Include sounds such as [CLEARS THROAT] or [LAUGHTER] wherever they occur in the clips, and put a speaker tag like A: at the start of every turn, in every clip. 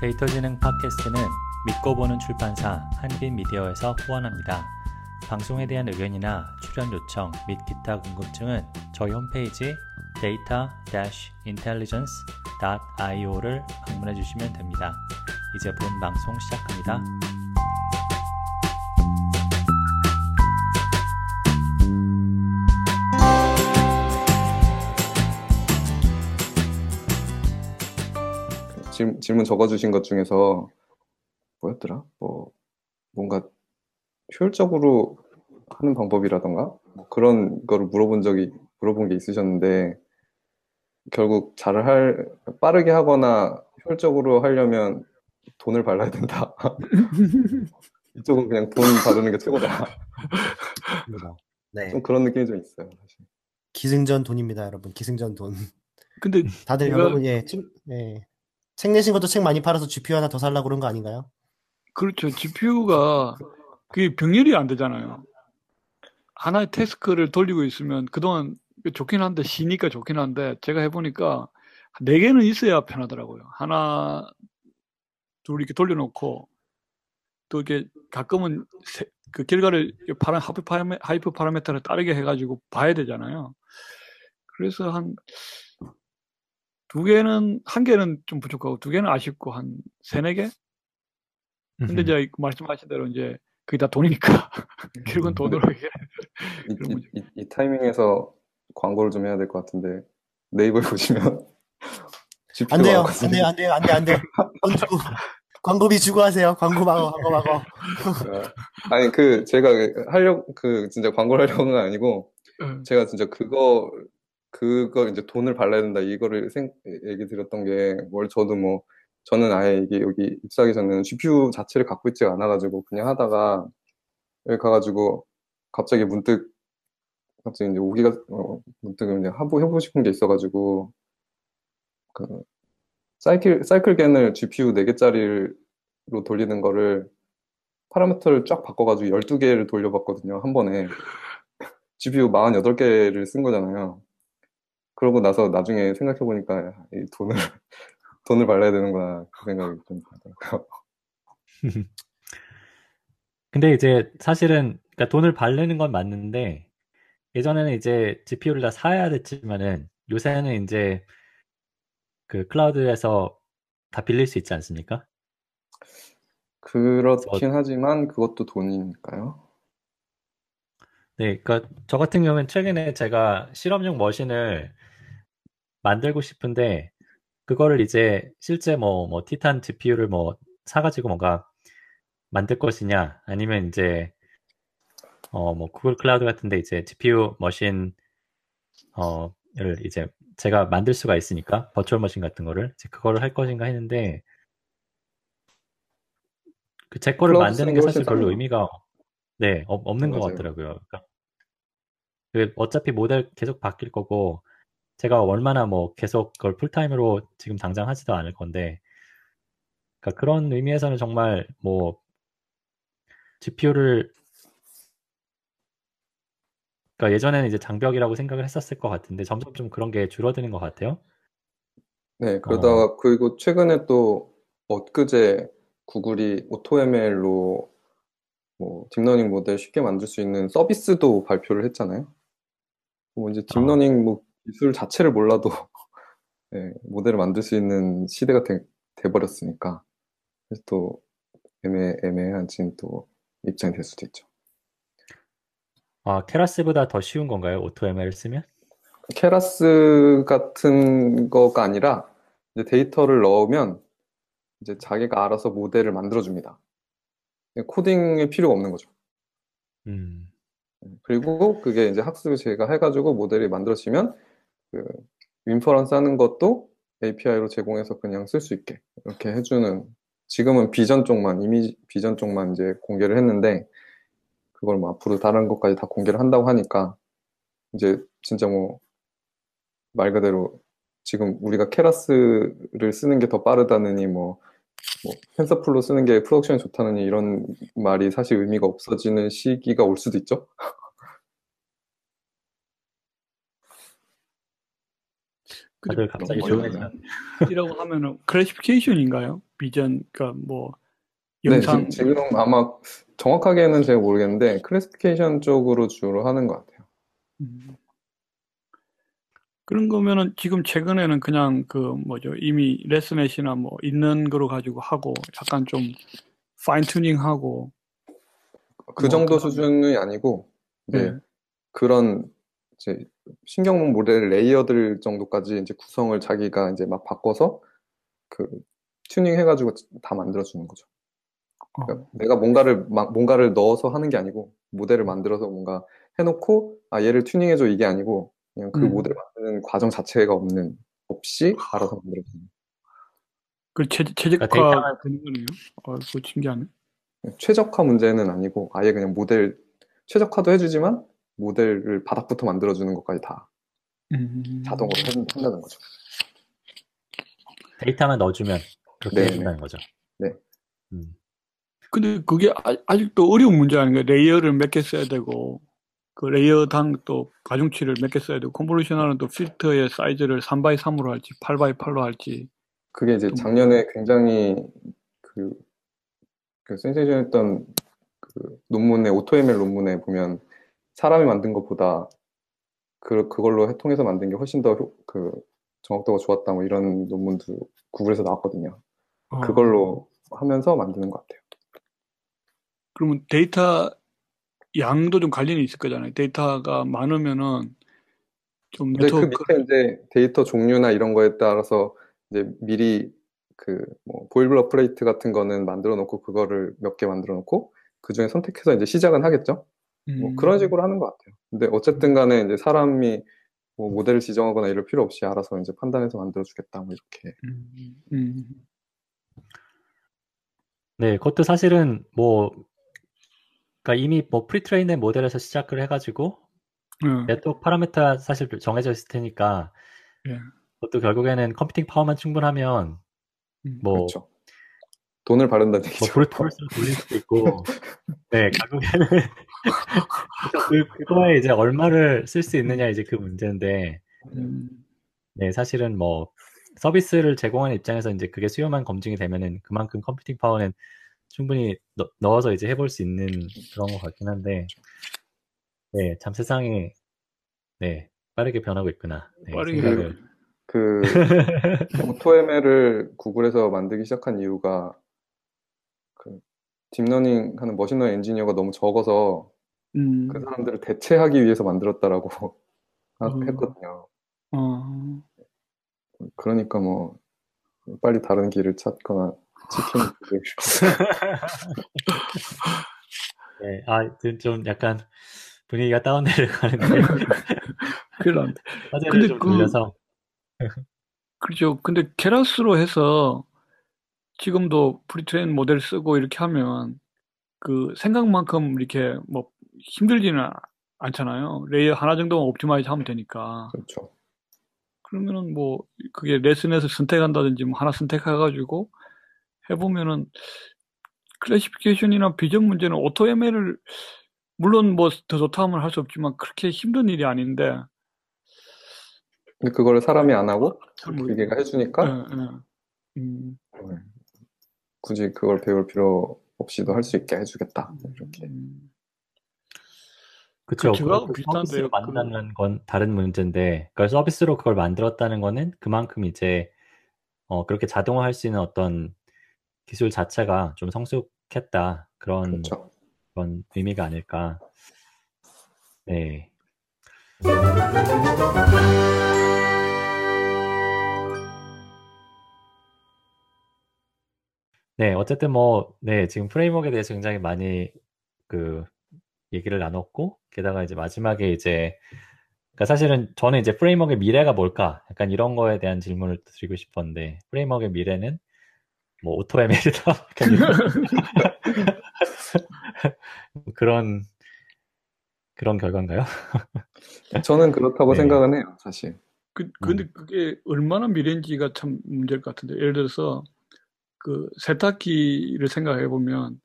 A: 데이터 지능 팟캐스트는 믿고 보는 출판사 한빛미디어에서 후원합니다. 방송에 대한 의견이나 출연 요청 및 기타 궁금증은 저희 홈페이지 data-intelligence.io를 방문해 주시면 됩니다. 이제 본 방송 시작합니다.
B: 질, 질문 적어주신 것 중에서 뭐였더라? 뭐 뭔가 효율적으로 하는 방법이라던가 뭐 그런 거를 물어본 적이 물어본 게 있으셨는데 결국 잘 할 빠르게 하거나 효율적으로 하려면 돈을 발라야 된다. [LAUGHS] 이쪽은 그냥 돈 바르는 게 최고다.
C: 네.
B: 좀 그런 느낌이 좀 있어요. 사실.
C: 기승전 돈입니다, 여러분. 기승전 돈.
D: 근데
C: 다들 여러분 예, 책, 예. 책 내신 것도 책 많이 팔아서 GPU 하나 더 살라고 그런 거 아닌가요?
D: 그렇죠. GPU가 그게 병렬이 안 되잖아요. 하나의 task를 돌리고 있으면 그동안 좋긴 한데 쉬니까 좋긴 한데 제가 해보니까 네 개는 있어야 편하더라고요. 하나 둘 이렇게 돌려놓고 또 이렇게 가끔은 세- 그 결과를 para, hyper, parame, hyper parameter를 다르게 해가지고 봐야 되잖아요. 그래서 한 두 개는 한 개는 좀 부족하고 두 개는 아쉽고 한 세네 개 근데 이제 말씀하신 대로 이제 그게 다 돈이니까 [LAUGHS] 결국은 돈으로 해결.
B: 이, 이-. 이- 이 타이밍에서 광고를 좀 해야 될 것 같은데 네이버에 보시면 [LAUGHS]
C: 안 돼요, 안 돼요, 안 돼요, 안 돼요, 안 돼요. 돈 주고 [LAUGHS] 광고비 주고 하세요. 광고 막어, 광고 막어.
B: 어, 아니 그 제가 하려 그 진짜 광고를 하려는 건 아니고
D: 응.
B: 제가 진짜 그거 그거 이제 돈을 발라야 된다 이거를 생 얘기 드렸던 게 뭘 저도 뭐 저는 아예 이게 여기 입사하기 전에는 GPU 자체를 갖고 있지 않아가지고 그냥 하다가 여기 가가지고 갑자기 문득 갑자기 이제 오기가 어, 문득 이제 하고 해보고 싶은 게 있어가지고 그 사이클 사이클겐을 GPU 4개짜리로 돌리는 거를 파라미터를 쫙 바꿔가지고 12개를 돌려봤거든요, 한 번에. GPU 48개를 쓴 거잖아요. 그러고 나서 나중에 생각해 보니까, 이 돈을, [LAUGHS] 돈을 발라야 되는구나, 그 생각이 좀 들더라고요. [LAUGHS]
A: 근데 이제 사실은 그러니까 돈을 바르는 건 맞는데 예전에는 이제 GPU를 다 사야 됐지만은 요새는 이제 그 클라우드에서 다 빌릴 수 있지 않습니까?
B: 그렇긴 하지만 그것도 돈이니까요.
A: 네, 그러니까 저 같은 경우는 최근에 제가 실험용 머신을 만들고 싶은데 그거를 이제 실제 뭐, 뭐 티탄 GPU를 뭐 사가지고 뭔가 만들 것이냐 아니면 이제 어 뭐 구글 클라우드 같은데 이제 GPU 머신 어를 이제 제가 만들 수가 있으니까 버추얼 머신 같은 거를 이제 그거를 할 것인가 했는데 그 제 거를 만드는
B: 게게
A: 사실 별로. 의미가 네 없- 없는 것
B: 맞아요.
A: 같더라고요. 그러니까 그 어차피 모델 계속 바뀔 거고 제가 얼마나 뭐 계속 그걸 풀타임으로 지금 당장 하지도 않을 건데 그러니까 그런 의미에서는 정말 뭐 GPU를 그러니까 예전에는 이제 장벽이라고 생각을 했었을 것 같은데 점점 좀 그런 게 줄어드는 것 같아요.
B: 네, 그러다가, 그리고 최근에 또, 엊그제 구글이 AutoML로 뭐, 딥러닝 모델 쉽게 만들 수 있는 서비스도 발표를 했잖아요. 뭐, 이제 딥러닝 뭐, 기술 자체를 몰라도, 네, [LAUGHS] 모델을 만들 수 있는 시대가 돼, 돼버렸으니까. 그래서 또, 애매, 애매한 지금 또, 입장이 될 수도 있죠.
A: 아, Keras보다 더 쉬운 건가요? AutoML을 쓰면?
B: Keras 같은 거가 아니라 이제 데이터를 넣으면 이제 자기가 알아서 모델을 만들어줍니다. 코딩이 필요가 없는 거죠.
A: 음,
B: 그리고 그게 이제 학습을 제가 해가지고 모델이 만들어지면 그 inference 하는 것도 API로 제공해서 그냥 쓸 수 있게 이렇게 해주는 지금은 비전 쪽만 이미지 비전 쪽만 이제 공개를 했는데 그걸 뭐 앞으로 다른 것까지 다 공개를 한다고 하니까 이제 진짜 뭐 말 그대로 지금 우리가 Keras를 쓰는 게 더 빠르다느니 뭐, 뭐 TensorFlow 쓰는 게 production이 좋다느니 이런 말이 사실 의미가 없어지는 시기가 올 수도 있죠.
A: 다들 갑자기 조용해져.
D: 이라고 하면은 classification인가요? 비전, 그러니까 뭐
B: 네,
D: 영상
B: 지, 금 아마 정확하게는 제가 모르겠는데 classification 쪽으로 주로 하는 것 같아요.
D: 음. 그런 거면은 지금 최근에는 그냥 그 뭐죠 이미 ResNet이나 뭐 있는 거로 가지고 하고 약간 좀 fine tuning하고
B: 그
D: 뭐
B: 정도
D: 그런-
B: 수준이 아니고 이제
D: 네.
B: 그런 이제 신경망 모델 layer들 정도까지 이제 구성을 자기가 이제 막 바꿔서 그 튜닝 해가지고 다 만들어주는 거죠.
D: 어,
B: 그러니까 내가 뭔가를 막 뭔가를 넣어서 하는 게 아니고 모델을 만들어서 뭔가 해놓고 아 얘를 튜닝해줘 이게 아니고 그냥 그
D: 음.
B: 모델 만드는 과정 자체가 없는 없이 알아서 만들어주는
D: 그 최, 최적화
A: 그러니까
D: 되는 거네요. 어, 그거 신기하네.
B: 최적화 문제는 아니고 아예 그냥 모델 최적화도 해주지만 모델을 바닥부터 만들어주는 것까지 다
D: 음.
B: 자동으로 한- 한다는 거죠.
A: 데이터만 넣어주면 그렇게
B: 네,
A: 해준다는 거죠.
B: 네.
A: 음.
D: 근데 그게 아, 아직도 어려운 문제 아닌가요? layer를 몇 개 써야 되고, 그 layer당 또 가중치를 몇 개 써야 되고, convolution하는 또 필터의 사이즈를 3x3으로 할지, 8x8로 할지.
B: 그게 이제
D: 좀-
B: 작년에 굉장히 그, 그 센세이션했던 그 논문에 AutoML 논문에 보면 사람이 만든 것보다 그 그걸로 통해서 만든 게 훨씬 더 그 정확도가 좋았다 뭐 이런 논문도 구글에서 나왔거든요.
D: 어,
B: 그걸로 하면서 만드는 것 같아요.
D: 그러면 데이터 양도 좀 관련이 있을 거잖아요. 데이터가 많으면은 좀
B: 근데 그
D: 네트워크,
B: 밑에 이제 데이터 종류나 이런 거에 따라서 이제 미리 그뭐 boilerplate 같은 거는 만들어 놓고 그거를 몇 개 만들어 놓고 그 중에 선택해서 이제 시작은 하겠죠. 뭐
D: 음,
B: 그런 식으로 하는 것 같아요. 근데 어쨌든 간에 이제 사람이 뭐 모델을 지정하거나 이럴 필요 없이 알아서 이제 판단해서 만들어주겠다 뭐 이렇게.
D: 음, 음,
A: 네, 그것도 사실은 뭐, 그러니까 이미 뭐 pretrain된 모델에서 시작을 해가지고
D: 음.
A: 네트워크 parameter 사실 정해져 있을 테니까
D: 예.
A: 그것도 결국에는 computing power만 충분하면
D: 음.
A: 뭐,
B: 그렇죠. 돈을 바른다는
A: 뭐
B: 얘기죠.
A: brute force로 돌릴 수도 있고, [LAUGHS] 네, 결국에는 그, 그거에 이제 얼마를 쓸 수 있느냐 이제 그 문제인데,
D: 음,
A: 네, 사실은 뭐 서비스를 제공하는 입장에서 이제 그게 수요만 검증이 되면은 그만큼 computing power는 충분히 넣, 넣어서 이제 해볼 수 있는 그런 것 같긴 한데, 네, 참 세상이 네 빠르게 변하고 있구나. 네,
D: 빠르게
A: 생각을
B: 그 [LAUGHS] AutoML을 구글에서 만들기 시작한 이유가 그 딥러닝 하는 머신러닝 엔지니어가 너무 적어서
D: 음,
B: 그 사람들을 대체하기 위해서 만들었다라고 [LAUGHS]
D: 음.
B: 했거든요.
D: 어,
B: 그러니까 뭐 빨리 다른 길을 찾거나 치킨 [LAUGHS] [LAUGHS]
A: 네, 아, 좀- 좀 약간 분위기가
D: 큰일 났네.
A: 화제를
D: 근데
A: 좀
D: 그-
A: 돌려서
D: 그렇죠. 근데 Keras로 해서 지금도 pretrain 모델 쓰고 이렇게 하면 그 생각만큼 이렇게 뭐 힘들지는 아- 않잖아요. layer 하나 정도만 optimize 하면 되니까.
B: 그렇죠.
D: 그러면은 뭐 그게 ResNet에서 선택한다든지 뭐 하나 선택해가지고 해보면은 classification이나 비전 문제는 AutoML을 물론 뭐 더 좋다 하면 할 수 없지만 그렇게 힘든 일이 아닌데
B: 근데 그거를 사람이 안 하고. 기계가 해주니까
D: 예, 예. 음,
B: 굳이 그걸 배울 필요 없이도 할 수 있게 해주겠다. 이렇게.
D: 음.
A: 그쵸.
D: 그 저하고
A: 그걸
D: 비슷한데요.
A: 서비스로
D: 그-
A: 만든다는 건 다른 문제인데, 그걸 서비스로 그걸 만들었다는 거는 그만큼 이제, 어, 그렇게 자동화할 수 있는 어떤 기술 자체가 좀 성숙했다. 그런,
B: 그렇죠.
A: 그런 의미가 아닐까. 네. 네, 어쨌든 뭐, 네, 지금 프레임워크에 대해서 굉장히 많이 그 얘기를 나눴고, 게다가 이제 마지막에 이제, 그러니까 사실은 저는 이제 framework의 미래가 뭘까? 약간 이런 거에 대한 질문을 드리고 싶었는데, framework의 미래는 뭐 AutoML이다. [LAUGHS] 약간 이런 [LAUGHS] 그런, 그런 결과인가요? [LAUGHS]
B: 저는 그렇다고
A: 네.
B: 생각은 해요, 사실.
D: 그, 근데 그게 얼마나 미래인지가 참 문제일 것 같은데, 예를 들어서, 그, 세탁기를 생각해 보면,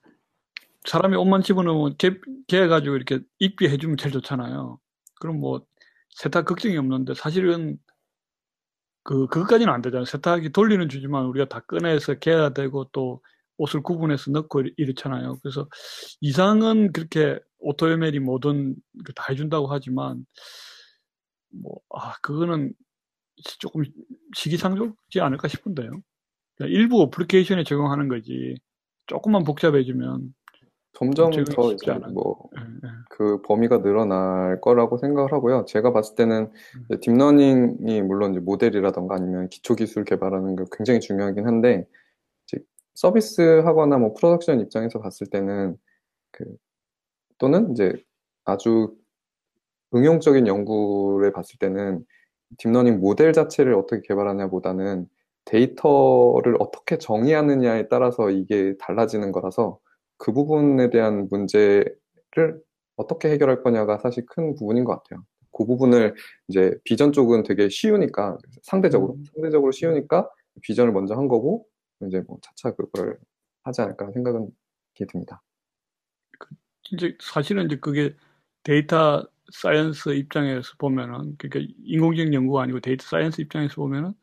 D: 사람이 옷만 집어넣으면 개, 개가지고 이렇게 입게 해주면 제일 좋잖아요. 그럼 뭐, 세탁 걱정이 없는데, 사실은 그 그것까지는 안 되잖아요. 세탁기 돌리는 주지만 우리가 다 꺼내서 개야 되고 또 옷을 구분해서 넣고 이렇잖아요. 그래서 이상은 그렇게 오토에멜이 뭐든 다 해준다고 하지만 뭐 아 그거는 조금 시기상조지 않을까 싶은데요. 그러니까 일부 어플리케이션에 적용하는 거지 조금만 복잡해지면
B: 점점 더 이제 뭐그 네, 네. 범위가 늘어날 거라고 생각을 하고요. 제가 봤을 때는 음. 딥러닝이 물론 이제 모델이라던가 아니면 기초 기술 개발하는 게 굉장히 중요하긴 한데 서비스 하거나 뭐 production 입장에서 봤을 때는 그 또는 이제 아주 응용적인 연구를 봤을 때는 딥러닝 모델 자체를 어떻게 개발하냐보다는 데이터를 어떻게 정의하느냐에 따라서 이게 달라지는 거라서 그 부분에 대한 문제를 어떻게 해결할 거냐가 사실 큰 부분인 것 같아요. 그 부분을 이제 비전 쪽은 되게 쉬우니까 상대적으로 음. 상대적으로 쉬우니까 비전을 먼저 한 거고 이제 뭐 차차 그걸 하지 않을까 생각은 듭니다.
D: 그 이제 사실은 이제 그게 data science 입장에서 보면은 그러니까 인공지능 연구가 아니고 data science 입장에서 보면은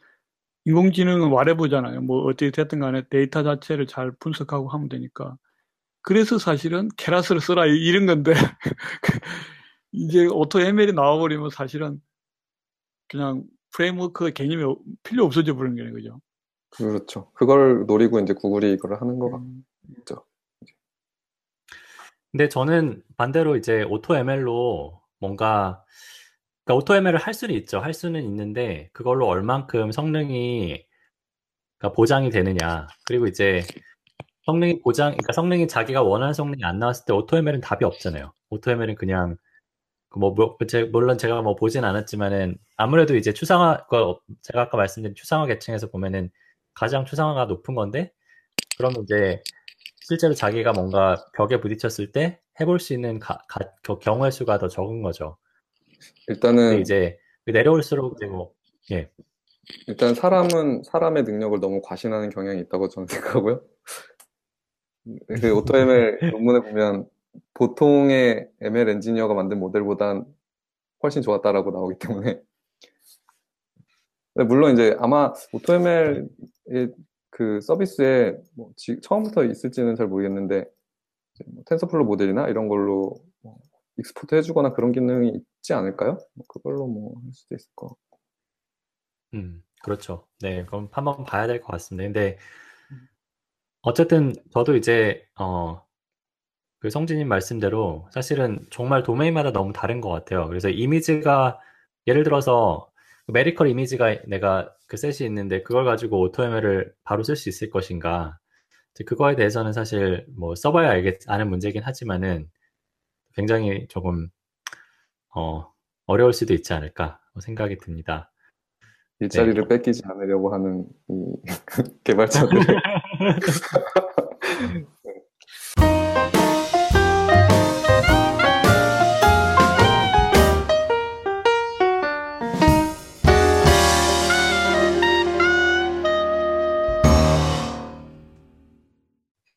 D: 인공지능은 와해보잖아요. 뭐 어떻게 됐든 간에 데이터 자체를 잘 분석하고 하면 되니까. 그래서 사실은 Keras를 써라 이런 건데 [LAUGHS] 이제 AutoML이 나와버리면 사실은 그냥 framework 개념이 필요 없어져 버리는 거죠.
B: 그렇죠. 그걸 노리고 이제 구글이 이걸 하는 거가 음. 있죠.
A: 근데 저는 반대로 이제 AutoML로 뭔가 그러니까 AutoML을 할 수는 있죠. 할 수는 있는데 그걸로 얼만큼 성능이 그러니까 보장이 되느냐. 그리고 이제 성능이 보장, 그러니까 성능이 자기가 원하는 성능이 안 나왔을 때 AutoML은 답이 없잖아요. AutoML은 그냥 그 뭐, 뭐 제, 물론 제가 뭐 보진 않았지만은 아무래도 이제 추상화, 그 제가 아까 말씀드린 추상화 계층에서 보면은 가장 추상화가 높은 건데 그러면 이제 실제로 자기가 뭔가 벽에 부딪혔을 때 해볼 수 있는 가, 가, 그 경우의 수가 더 적은 거죠.
B: 일단은
A: 이제 내려올수록 이제 뭐 예.
B: 일단 사람은 사람의 능력을 너무 과신하는 경향이 있다고 저는 [LAUGHS] 생각하고요. 그 AutoML 논문에 보면 보통의 ML 엔지니어가 만든 모델보단 훨씬 좋았다라고 나오기 때문에 물론 이제 아마 AutoML의 그 서비스에 뭐 지, 처음부터 있을지는 잘 모르겠는데 뭐 TensorFlow 모델이나 이런 걸로 뭐 export 해주거나 그런 기능이 있지 않을까요? 뭐 그걸로 뭐 할 수도 있을 것 같고.
A: 음, 그렇죠. 네, 그럼 한번 봐야 될 것 같습니다. 근데 어쨌든 저도 이제 어, 그 성진님 말씀대로 사실은 정말 도메인마다 너무 다른 것 같아요. 그래서 이미지가 예를 들어서 medical 이미지가 내가 그 set이 있는데 그걸 가지고 AutoML을 바로 쓸 수 있을 것인가? 그거에 대해서는 사실 뭐 써봐야 알겠, 아는 문제긴 하지만은 굉장히 조금 어, 어려울 수도 있지 않을까 생각이 듭니다.
B: 일자리를 네. 뺏기지 않으려고 하는 이 [LAUGHS] 개발자들. [LAUGHS]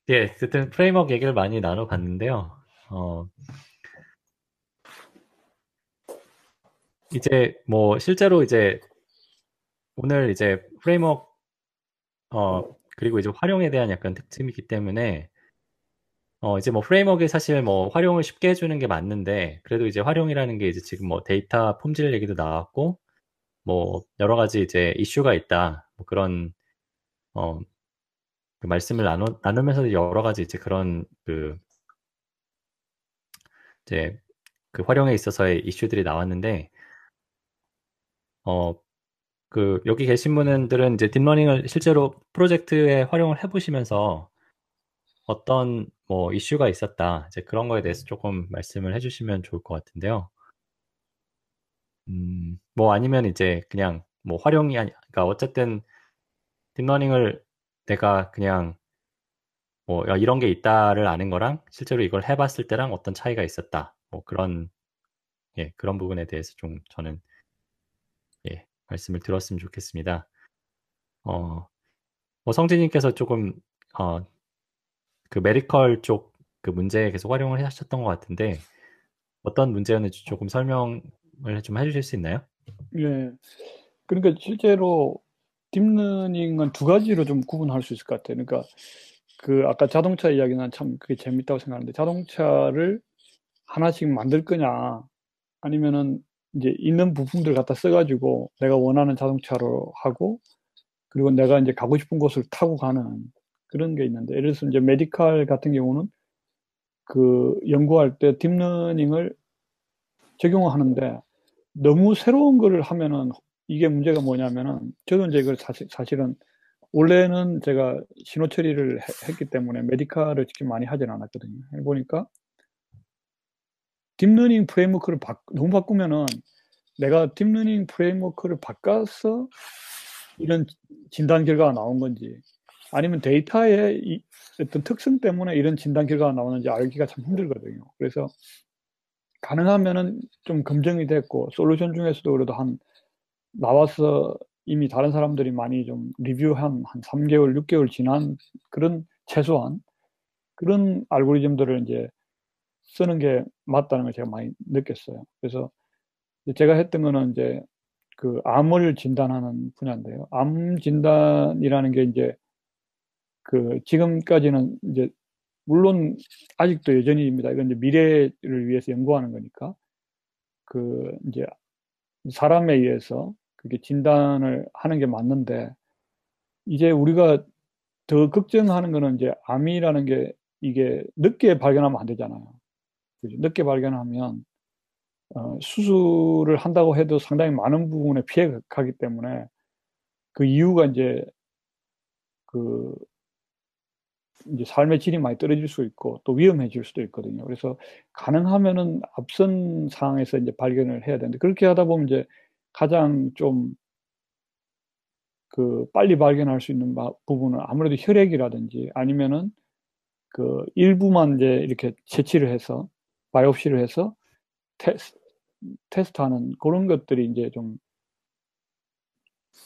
A: 예, 어쨌든 프레임워크 얘기를 많이 나눠봤는데요. 어, 이제 뭐 실제로 이제 오늘 이제 framework 어 그리고 이제 활용에 대한 약간 특징이기 때문에 어 이제 뭐 framework에 사실 뭐 활용을 쉽게 해주는 게 맞는데 그래도 이제 활용이라는 게 이제 지금 뭐 데이터 품질 얘기도 나왔고 뭐 여러 가지 이제 이슈가 있다. 뭐 그런 어 그 말씀을 나누, 나누면서 여러 가지 이제 그런 그 이제 그 활용에 있어서의 이슈들이 나왔는데 어 그 여기 계신 분들은 이제 딥러닝을 실제로 프로젝트에 활용을 해보시면서 어떤 뭐 이슈가 있었다 이제 그런 거에 대해서 조금 말씀을 해주시면 좋을 것 같은데요. 음, 뭐 아니면 이제 그냥 뭐 활용이 아니, 그러니까 어쨌든 딥러닝을 내가 그냥 뭐 이런 게 있다를 아는 거랑 실제로 이걸 해봤을 때랑 어떤 차이가 있었다. 뭐 그런 예 그런 부분에 대해서 좀 저는 예 말씀을 들었으면 좋겠습니다. 어, 뭐 성진님께서 조금 어, 그 medical 쪽 그 문제에 계속 활용을 하셨던 것 같은데 어떤 문제였는지 조금 설명을 좀 해주실 수 있나요?
D: 예. 그러니까 실제로 딥러닝은 두 가지로 좀 구분할 수 있을 것 같아요. 그러니까 그 아까 자동차 이야기 는 참 그게 재밌다고 생각하는데 자동차를 하나씩 만들 거냐 아니면은 이제 있는 부품들 갖다 써가지고 내가 원하는 자동차로 하고 그리고 내가 이제 가고 싶은 곳을 타고 가는 그런 게 있는데 예를 들어서 이제 medical 같은 경우는 그 연구할 때 딥러닝을 적용하는데 너무 새로운 거를 하면은 이게 문제가 뭐냐면은 저도 이제 이걸 사실, 사실은 원래는 제가 신호 처리를 했기 때문에 medical을 직접 많이 하진 않았거든요. 해보니까 딥러닝 framework를 바, 너무 바꾸면은 내가 딥러닝 framework를 바꿔서 이런 진단 결과가 나온 건지 아니면 데이터의 이, 어떤 특성 때문에 이런 진단 결과가 나오는지 알기가 참 힘들거든요. 그래서 가능하면은 좀 검증이 됐고 솔루션 중에서도 그래도 한 나와서 이미 다른 사람들이 많이 좀 리뷰한 한 3개월, 6개월 지난 그런 최소한 그런 알고리즘들을 이제 쓰는 게 맞다는 걸 제가 많이 느꼈어요. 그래서 제가 했던 거는 이제 그 암을 진단하는 분야인데요. 암 진단이라는 게 이제 그 지금까지는 이제 물론 아직도 여전히입니다. 이건 이제 미래를 위해서 연구하는 거니까 그 이제 사람에 의해서 그게 진단을 하는 게 맞는데 이제 우리가 더 걱정하는 거는 이제 암이라는 게 이게 늦게 발견하면 안 되잖아요. 늦게 발견하면 어, 수술을 한다고 해도 상당히 많은 부분에 피해가 가기 때문에 그 이유가 이제 그 이제 삶의 질이 많이 떨어질 수 있고 또 위험해질 수도 있거든요. 그래서 가능하면은 앞선 상황에서 이제 발견을 해야 되는데 그렇게 하다 보면 이제 가장 좀 그 빨리 발견할 수 있는 부분은 아무래도 혈액이라든지 아니면은 그 일부만 이제 이렇게 채취를 해서 바이옵시를 해서 테스, 테스트하는 그런 것들이 이제 좀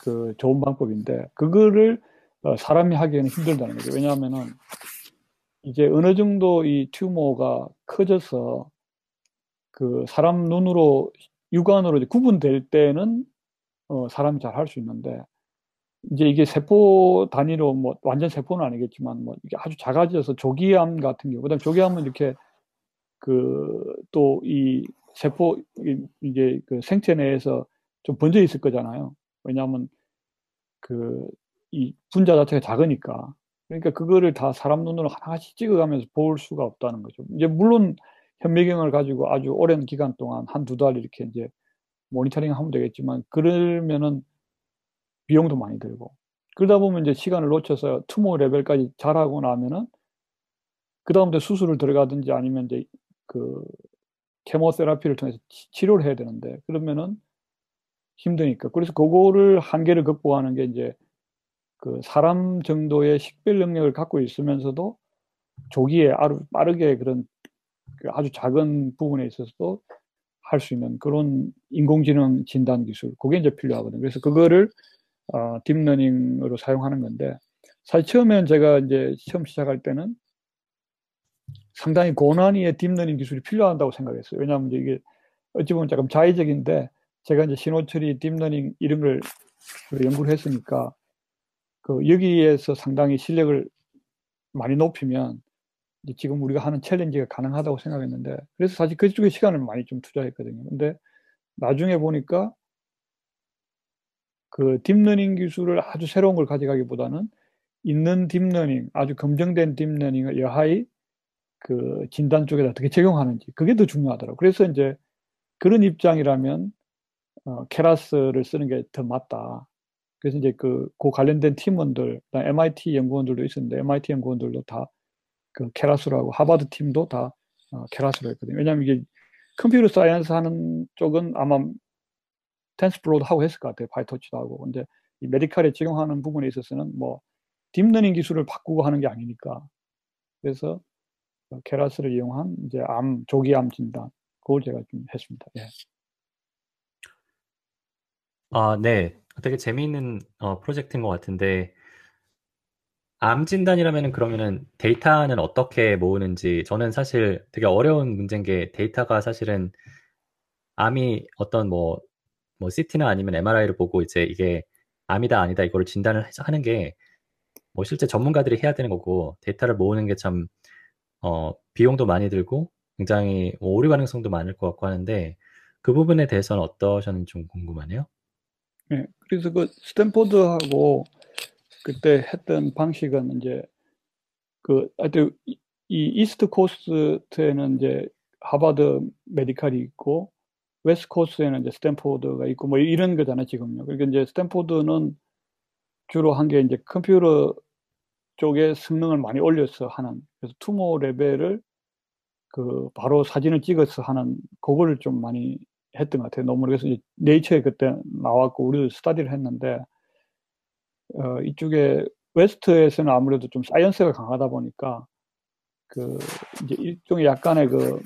D: 그 좋은 방법인데 그거를 어, 사람이 하기에는 힘들다는 거죠. 왜냐하면은 이제 어느 정도 이 튜머가 커져서 그 사람 눈으로 육안으로 구분될 때는 어, 사람이 잘 할 수 있는데 이제 이게 세포 단위로 뭐 완전 세포는 아니겠지만 뭐 이게 아주 작아져서 조기암 같은 경우 그다음 조기암은 이렇게 그 또 이 세포 이게 그 생체 내에서 좀 번져 있을 거잖아요. 왜냐하면 그 이 분자 자체가 작으니까 그러니까 그거를 다 사람 눈으로 하나씩 찍어가면서 볼 수가 없다는 거죠. 이제 물론 현미경을 가지고 아주 오랜 기간 동안 한 두 달 이렇게 이제 모니터링 하면 되겠지만 그러면은 비용도 많이 들고 그러다 보면 이제 시간을 놓쳐서 투모 레벨까지 잘하고 나면은 그 다음부터 수술을 들어가든지 아니면 이제 그 케모세라피를 통해서 치료를 해야 되는데 그러면은 힘드니까 그래서 그거를 한계를 극복하는 게 이제 그 사람 정도의 식별 능력을 갖고 있으면서도 조기에 아주 빠르게 그런 그 아주 작은 부분에 있어서도 할 수 있는 그런 인공지능 진단 기술 그게 이제 필요하거든요. 그래서 그거를 어, 딥러닝으로 사용하는 건데 사실 처음엔 제가 이제 시험 시작할 때는 상당히 고난이의 딥러닝 기술이 필요한다고 생각했어요. 왜냐하면 이게 어찌 보면 조금 자의적인데 제가 이제 신호처리 딥러닝 이런 걸 연구를 했으니까 그 여기에서 상당히 실력을 많이 높이면 지금 우리가 하는 challenge가 가능하다고 생각했는데 그래서 사실 그쪽에 시간을 많이 좀 투자했거든요. 근데 나중에 보니까 그 딥러닝 기술을 아주 새로운 걸 가져가기보다는 있는 딥러닝, 아주 검증된 딥러닝을 여하히 그 진단 쪽에다 어떻게 적용하는지 그게 더 중요하더라고요. 그래서 이제 그런 입장이라면 어, Keras를 쓰는 게 더 맞다. 그래서 이제 그, 그 관련된 팀원들, MIT 연구원들도 있었는데, MIT 연구원들도 다 그 Keras라고, 하버드 팀도 다 어, Keras로 했거든요. 왜냐하면 이게 computer science 하는 쪽은 아마 TensorFlow도 하고 했을 것 같아요. PyTorch도 하고. 근데 이 메디칼에 적용하는 부분에 있어서는 뭐 deep learning 기술을 바꾸고 하는 게 아니니까. 그래서 Keras를 이용한 이제 암, 조기암 진단. 그걸 제가 좀 했습니다. 예.
A: 아, 네. 되게 재미있는 어, 프로젝트인 것 같은데 암 진단이라면은 그러면은 데이터는 어떻게 모으는지 저는 사실 되게 어려운 문제인 게 데이터가 사실은 암이 어떤 뭐 뭐 CT나 아니면 MRI를 보고 이제 이게 암이다 아니다 이거를 진단을 하는 게 뭐 실제 전문가들이 해야 되는 거고 데이터를 모으는 게 참 어, 비용도 많이 들고 굉장히 뭐 오류 가능성도 많을 것 같고 하는데 그 부분에 대해서는 어떠셨는지 좀 궁금하네요.
D: 네, 그래서 그 스탠포드하고 그때 했던 방식은 이제 그 하여튼 이, 이 East Coast에는 이제 하버드 메디칼이 있고 West Coast에는 이제 스탠포드가 있고 뭐 이런 거잖아요 지금요. 그러니까 이제 스탠포드는 주로 한 게 이제 컴퓨터 쪽에 성능을 많이 올려서 하는 그래서 tumor 레벨을 그 바로 사진을 찍어서 하는 그거를 좀 많이 했던 것 같아요. 너무 그래서 네이처에 그때 나왔고 우리도 스터디를 했는데 어, 이쪽에 West에서는 아무래도 좀 science가 강하다 보니까 그 이제 일종의 약간의 그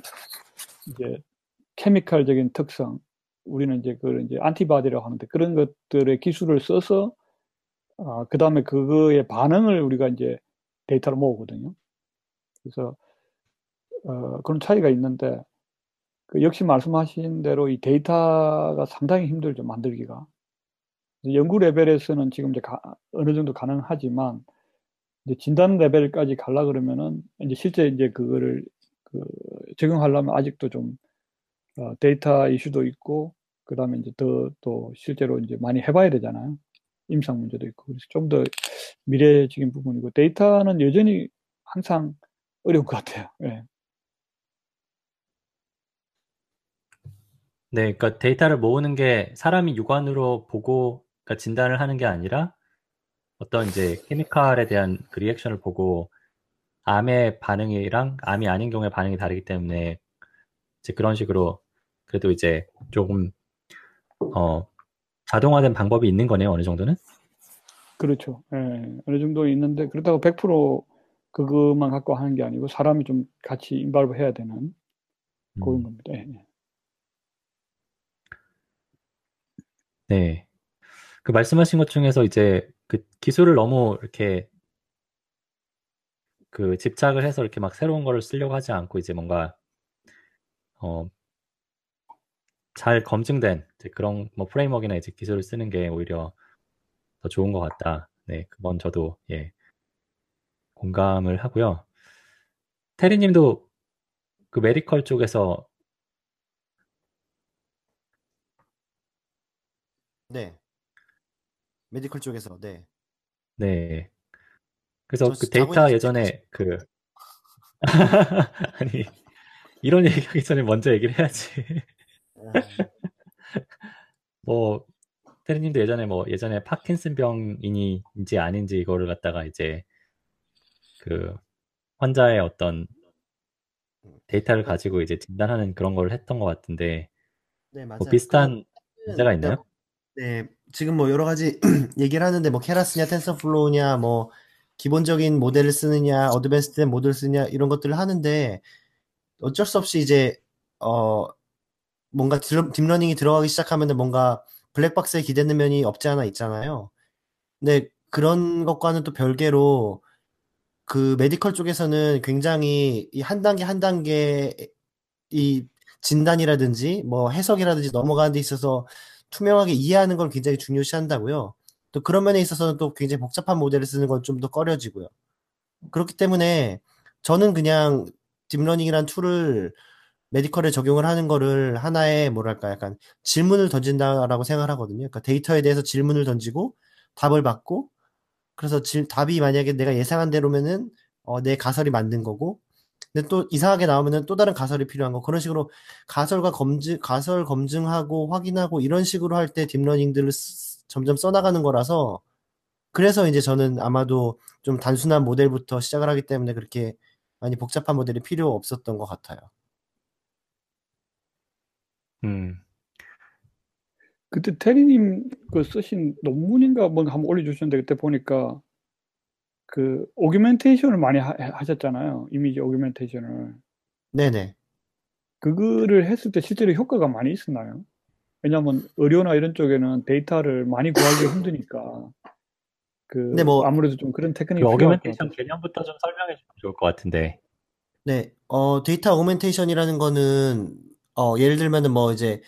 D: 이제 케미컬적인 특성 우리는 이제 그 이제 안티바디라고 하는데 그런 것들의 기술을 써서 아, 그 다음에 그거의 반응을 우리가 이제 데이터로 모으거든요. 그래서 어, 그런 차이가 있는데 그 역시 말씀하신 대로 이 데이터가 상당히 힘들죠 만들기가. 연구 레벨에서는 지금 이제 가, 어느 정도 가능하지만 이제 진단 레벨까지 갈라 그러면은 이제 실제 이제 그거를 그 적용하려면 아직도 좀 어, 데이터 이슈도 있고 그 다음에 이제 더 또 실제로 이제 많이 해봐야 되잖아요. 임상 문제도 있고 그래서 좀 더 미래적인 부분이고 데이터는 여전히 항상 어려운 것 같아요. 네.
A: 네, 그러니까 데이터를 모으는 게 사람이 육안으로 보고 그러니까 진단을 하는 게 아니라 어떤 이제 케미칼에 대한 그 리액션을 보고 암의 반응이랑 암이 아닌 경우의 반응이 다르기 때문에 이제 그런 식으로 그래도 이제 조금 어 자동화된 방법이 있는 거네요 어느 정도는
D: 그렇죠 예, 어느 정도 있는데 그렇다고 100% 그것만 갖고 하는 게 아니고 사람이 좀 같이 인발브 해야 되는 그런
A: 음.
D: 겁니다 예. 예.
A: 네. 그 말씀하신 것 중에서 이제 그 기술을 너무 이렇게 그 집착을 해서 이렇게 막 새로운 거를 쓰려고 하지 않고 이제 뭔가 어, 잘 검증된 그런 뭐 프레임워크나 이제 기술을 쓰는 게 오히려 더 좋은 것 같다. 네, 그건 저도 예 공감을 하고요. 테리님도 그 메디컬 쪽에서
C: 네. medical 쪽에서, 네.
A: 네. 그래서
C: 저
A: 그 데이터 예전에 그 [LAUGHS] 아니 이런 얘기하기 전에 먼저 얘기를 해야지.
C: 아, [LAUGHS]
A: 뭐 테리님도 예전에 뭐 예전에 파킨슨 병인지 아닌지 이거를 갖다가 이제 그 환자의 어떤 데이터를 가지고 이제 진단하는 그런 걸 했던 것 같은데
C: 네, 맞아요.
A: 뭐 비슷한 문제가 있나요?
C: 네, 지금 뭐 여러 가지 [CLEARS THROAT] 얘기를 하는데 뭐 Keras냐 TensorFlow냐 뭐 기본적인 모델을 쓰느냐 advanced 모델을 쓰느냐 이런 것들을 하는데 어쩔 수 없이 이제 어 뭔가 딜- deep learning이 들어가기 시작하면 뭔가 블랙박스에 기대는 면이 없지 않아 있잖아요. 근데 그런 것과는 또 별개로 그 medical 쪽에서는 굉장히 이 한 단계 한 단계 이 진단이라든지 뭐 해석이라든지 넘어가는 데 있어서 투명하게 이해하는 걸 굉장히 중요시 한다고요. 또 그런 면에 있어서는 또 굉장히 복잡한 모델을 쓰는 건 좀 더 꺼려지고요. 그렇기 때문에 저는 그냥 deep learning이란 tool을 medical에 적용을 하는 거를 하나의 뭐랄까 약간 질문을 던진다라고 생각을 하거든요. 그러니까 데이터에 대해서 질문을 던지고 답을 받고 그래서 질, 답이 만약에 내가 예상한 대로면은 어, 내 가설이 맞는 거고 근데 또 이상하게 나오면은 또 다른 가설이 필요한 거 그런 식으로 가설과 검증 가설 검증하고 확인하고 이런 식으로 할 때 딥러닝들을 쓰- 점점 써나가는 거라서 그래서 이제 저는 아마도 좀 단순한 모델부터 시작을 하기 때문에 그렇게 많이 복잡한 모델이 필요 없었던 것 같아요.
A: 음,
D: 그때 테리님 그 쓰신 논문인가 뭔가 한번 올려주셨는데 그때 보니까 그 augmentation을 많이 하, 하셨잖아요. 이미지 augmentation을.
C: 네네.
D: 그거를 했을 때 실제로 효과가 많이 있었나요? 왜냐하면 의료나 이런 쪽에는 데이터를 많이 구하기 힘드니까 그
C: 근데 뭐-
D: 아무래도 좀 그런 테크닉이
A: 그
D: 필요할 것
A: augmentation
D: 같아요.
A: 개념부터 좀 설명해 주면 좋을 것 같은데.
C: 네, 어, 데이터 augmentation이라는 거는, 어, 예를 들면은 뭐 이제,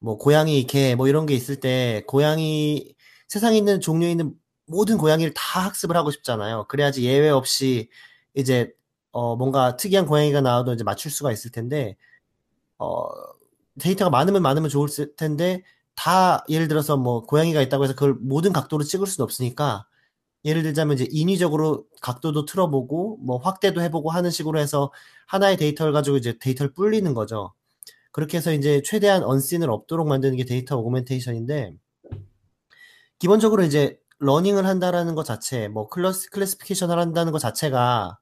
C: 뭐 고양이, 개, 뭐 이런 게 있을 때 고양이 세상에 있는 종류에 있는 모든 고양이를 다 학습을 하고 싶잖아요. 그래야지 예외 없이 이제 어 뭔가 특이한 고양이가 나와도 이제 맞출 수가 있을 텐데 어 데이터가 많으면 많으면 좋을 텐데 다 예를 들어서 뭐 고양이가 있다고 해서 그걸 모든 각도로 찍을 수는 없으니까 예를 들자면 이제 인위적으로 각도도 틀어보고 뭐 확대도 해보고 하는 식으로 해서 하나의 데이터를 가지고 이제 데이터를 불리는 거죠. 그렇게 해서 이제 최대한 unseen을 없도록 만드는 게 데이터 augmentation인데 기본적으로 이제 learning을 한다라는 것 자체, 뭐 클래스 classification을 한다는 것 자체가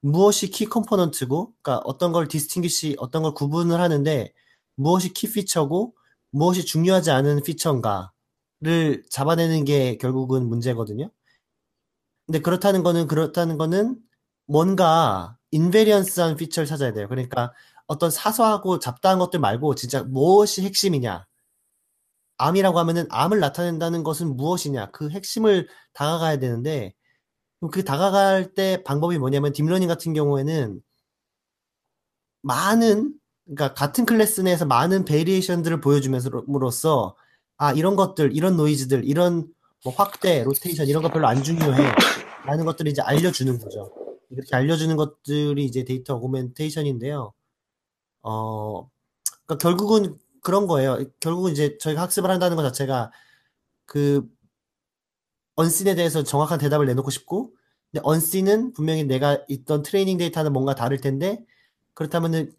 C: 무엇이 key component고, 그러니까 어떤 걸 distinguish, 어떤 걸 구분을 하는데 무엇이 key feature고 무엇이 중요하지 않은 feature인가를 잡아내는 게 결국은 문제거든요. 근데 그렇다는 거는 그렇다는 거는 뭔가 invariance한 feature를 찾아야 돼요. 그러니까 어떤 사소하고 잡다한 것들 말고 진짜 무엇이 핵심이냐. 암이라고 하면은 암을 나타낸다는 것은 무엇이냐. 그 핵심을 다가가야 되는데 그 다가갈 때 방법이 뭐냐면 deep learning 같은 경우에는 많은 그러니까 같은 클래스 내에서 많은 variation들을 보여주면서로써 아 이런 것들 이런 노이즈들 이런 뭐 확대 로테이션 이런 거 별로 안 중요해 라는 것들을 이제 알려주는 거죠 이렇게 알려주는 것들이 이제 데이터 augmentation인데요 어 그러니까 결국은 그런 거예요 결국은 이제 저희가 학습을 한다는 것 자체가 그 unseen에 대해서 정확한 대답을 내놓고 싶고 근데 unseen은 분명히 내가 있던 트레이닝 데이터는 뭔가 다를 텐데 그렇다면은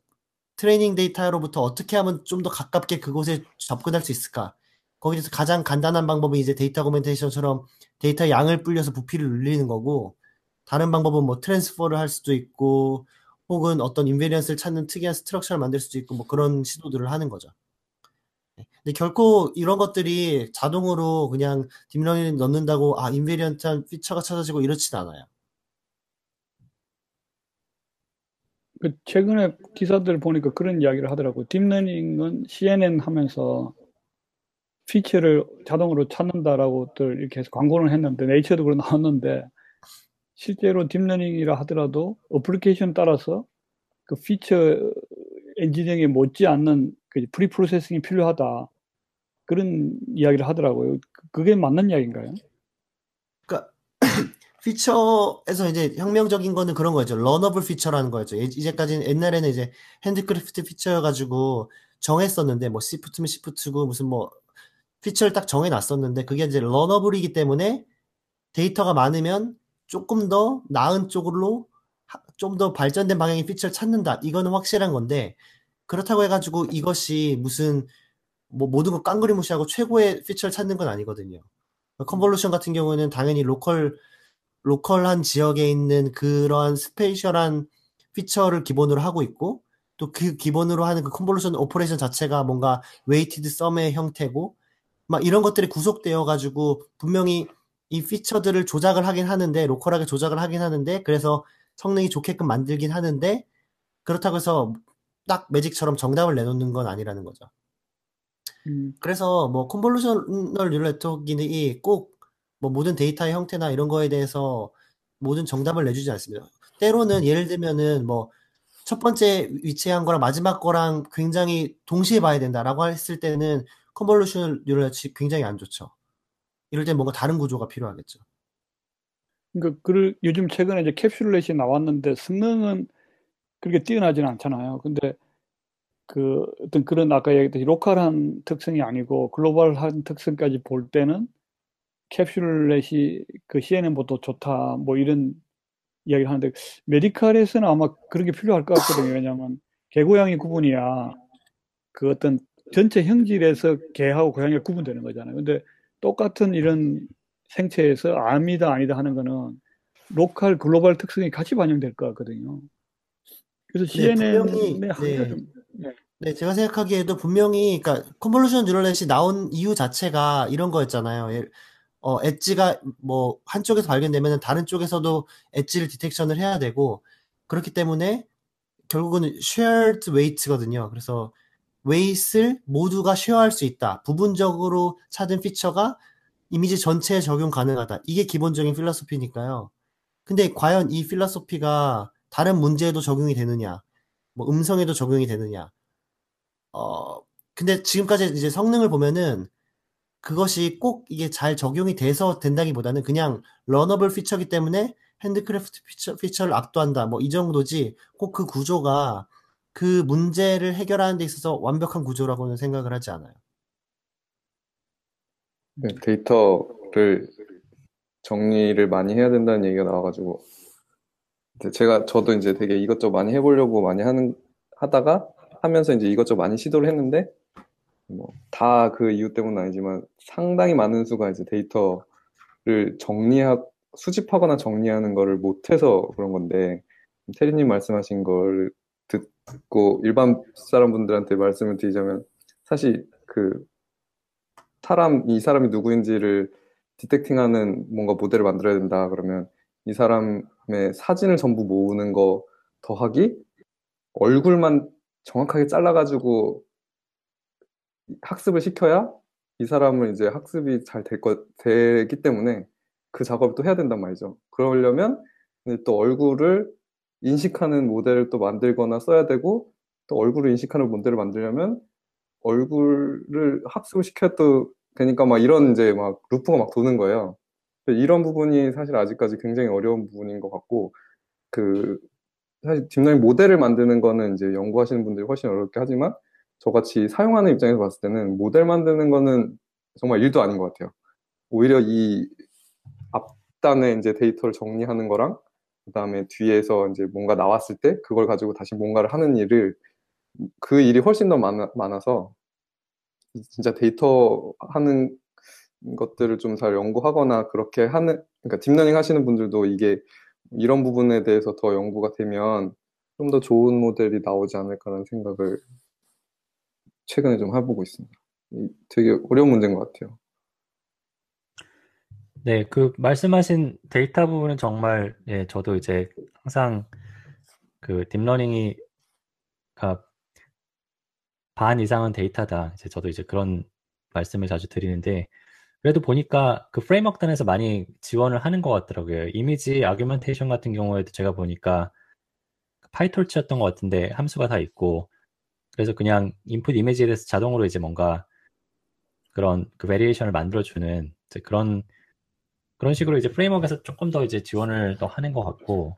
C: 트레이닝 데이터로부터 어떻게 하면 좀 더 가깝게 그곳에 접근할 수 있을까? 거기에서 가장 간단한 방법이 이제 데이터 augmentation처럼 데이터 양을 불려서 부피를 늘리는 거고 다른 방법은 뭐 transfer를 할 수도 있고 혹은 어떤 invariance를 찾는 특이한 structure를 만들 수도 있고 뭐 그런 시도들을 하는 거죠. 네. 근데 결코 이런 것들이 자동으로 그냥 deep learning 넣는다고 아 invariant한 feature가 찾아지고 이렇진 않아요.
D: 그 최근에 기사들 보니까 그런 이야기를 하더라고. deep learning은 CNN 하면서 feature를 자동으로 찾는다라고들 이렇게 해서 광고를 했는데 네이처도 그런 나왔는데 실제로 딥러닝이라 하더라도 어플리케이션 따라서 그 feature engineering에 못지않는 그 preprocessing이 필요하다 그런 이야기를 하더라고요. 그게 맞는 이야기인가요?
C: 그러니까 [CLEARS THROAT] 피처에서 이제 혁명적인 거는 그런 거죠. learnable feature라는 거였죠. 이제까지는 옛날에는 이제 handcraft feature여 가지고 정했었는데 뭐 SIFT면 SIFT고 무슨 뭐 feature를 딱 정해 놨었는데 그게 이제 learnable이기 때문에 데이터가 많으면 조금 더 나은 쪽으로 좀 더 발전된 방향의 feature를 찾는다. 이거는 확실한 건데 그렇다고 해가지고 이것이 무슨 뭐 모든 걸 깡그리 무시하고 최고의 feature를 찾는 건 아니거든요. convolution 같은 경우는 당연히 local local한 지역에 있는 그러한 spatial한 feature를 기본으로 하고 있고 또 그 기본으로 하는 그 convolution operation 자체가 뭔가 weighted sum의 형태고 막 이런 것들이 구속되어 가지고 분명히 이 feature들을 조작을 하긴 하는데 local하게 조작을 하긴 하는데 그래서 성능이 좋게끔 만들긴 하는데 그렇다고 해서 딱 매직처럼 정답을 내놓는 건 아니라는 거죠. 음. 그래서 뭐 convolutional neural network이 꼭 뭐 모든 데이터의 형태나 이런 거에 대해서 모든 정답을 내주지 않습니다. 때로는 예를 들면은 뭐 첫 번째 위치한 거랑 마지막 거랑 굉장히 동시에 봐야 된다라고 했을 때는 convolution neural network 굉장히 안 좋죠. 이럴 때 뭔가 다른 구조가 필요하겠죠.
D: 그러니까 그 요즘 최근에 이제 capsule net이 나왔는데 성능은 그렇게 뛰어나지는 않잖아요. 근데 그 어떤 그런 아까 얘기했듯이 local한 특성이 아니고 global한 특성까지 볼 때는 capsule net이 그 CNN보다 좋다 뭐 이런 이야기를 하는데 메디칼에서는 아마 그런 게 필요할 것 같거든요. 왜냐하면 개고양이 구분이야 그 어떤 전체 형질에서 개하고 고양이가 구분되는 거잖아요. 근데 똑같은 이런 생체에서 암이다 아니다 하는 거는 local global 특성이 같이 반영될 것 같거든요. 그래서 CNN의
C: 네, 네. 좀 네. 네, 제가 생각하기에도 분명히 그러니까 convolution neural net이 나온 이유 자체가 이런 거였잖아요. 어, 엣지가 뭐 한쪽에서 발견되면 다른 쪽에서도 엣지를 디텍션을 해야 되고 그렇기 때문에 결국은 shared weight거든요. 그래서 weight를 모두가 share할 수 있다. 부분적으로 찾은 피처가 이미지 전체에 적용 가능하다. 이게 기본적인 philosophy니까요. 근데 과연 이 philosophy가 다른 문제에도 적용이 되느냐? 뭐 음성에도 적용이 되느냐? 어, 근데 지금까지 이제 성능을 보면은 그것이 꼭 이게 잘 적용이 돼서 된다기보다는 그냥 learnable feature기 때문에 handcraft feature, feature를 압도한다. 뭐 이 정도지 꼭 그 구조가 그 문제를 해결하는 데 있어서 완벽한 구조라고는 생각을 하지 않아요.
B: 네, 데이터를 정리를 많이 해야 된다는 얘기가 나와가지고 제가 저도 이제 되게 이것저것 많이 해보려고 많이 하는 하다가 하면서 이제 이것저것 많이 시도를 했는데 뭐 다 그 이유 때문은 아니지만 상당히 많은 수가 이제 데이터를 정리하 수집하거나 정리하는 거를 못해서 그런 건데 테리님 말씀하신 걸 듣고 일반 사람분들한테 말씀을 드리자면 사실 그 사람 이 사람이 누구인지를 디텍팅하는 뭔가 모델을 만들어야 된다 그러면 이 사람의 사진을 전부 모으는 거 더하기 얼굴만 정확하게 잘라가지고 학습을 시켜야 이 사람은 이제 학습이 잘될 거, 되기 때문에 그 작업을 또 해야 된단 말이죠. 그러려면 또 얼굴을 인식하는 모델을 또 만들거나 써야 되고 또 얼굴을 인식하는 모델을 만들려면 얼굴을 학습을 시켜야 또 되니까 막 이런 이제 막 루프가 막 도는 거예요. 이런 부분이 사실 아직까지 굉장히 어려운 부분인 것 같고 그 사실 딥러닝 모델을 만드는 거는 이제 연구하시는 분들이 훨씬 어렵게 하지만 저같이 사용하는 입장에서 봤을 때는 모델 만드는 거는 정말 일도 아닌 것 같아요. 오히려 이 앞단에 이제 데이터를 정리하는 거랑 그 다음에 뒤에서 이제 뭔가 나왔을 때 그걸 가지고 다시 뭔가를 하는 일을 그 일이 훨씬 더 많아, 많아서 진짜 데이터 하는 것들을 좀 잘 연구하거나 그렇게 하는 그러니까 딥러닝 하시는 분들도 이게 이런 부분에 대해서 더 연구가 되면 좀 더 좋은 모델이 나오지 않을까라는 생각을 최근에 좀 해보고 있습니다. 되게 어려운 문제인 것 같아요.
A: 네, 그 말씀하신 데이터 부분은 정말 예, 저도 이제 항상 그 딥러닝이 반 이상은 데이터다. 이제 저도 이제 그런 말씀을 자주 드리는데 그래도 보니까 그 framework 단에서 많이 지원을 하는 것 같더라고요. 이미지 augmentation 같은 경우에도 제가 보니까 PyTorch였던 것 같은데 함수가 다 있고 그래서 그냥 인풋 이미지에 대해서 자동으로 이제 뭔가 그런 그 variation을 만들어주는 그런 그런 식으로 이제 framework에서 조금 더 이제 지원을 더 하는 것 같고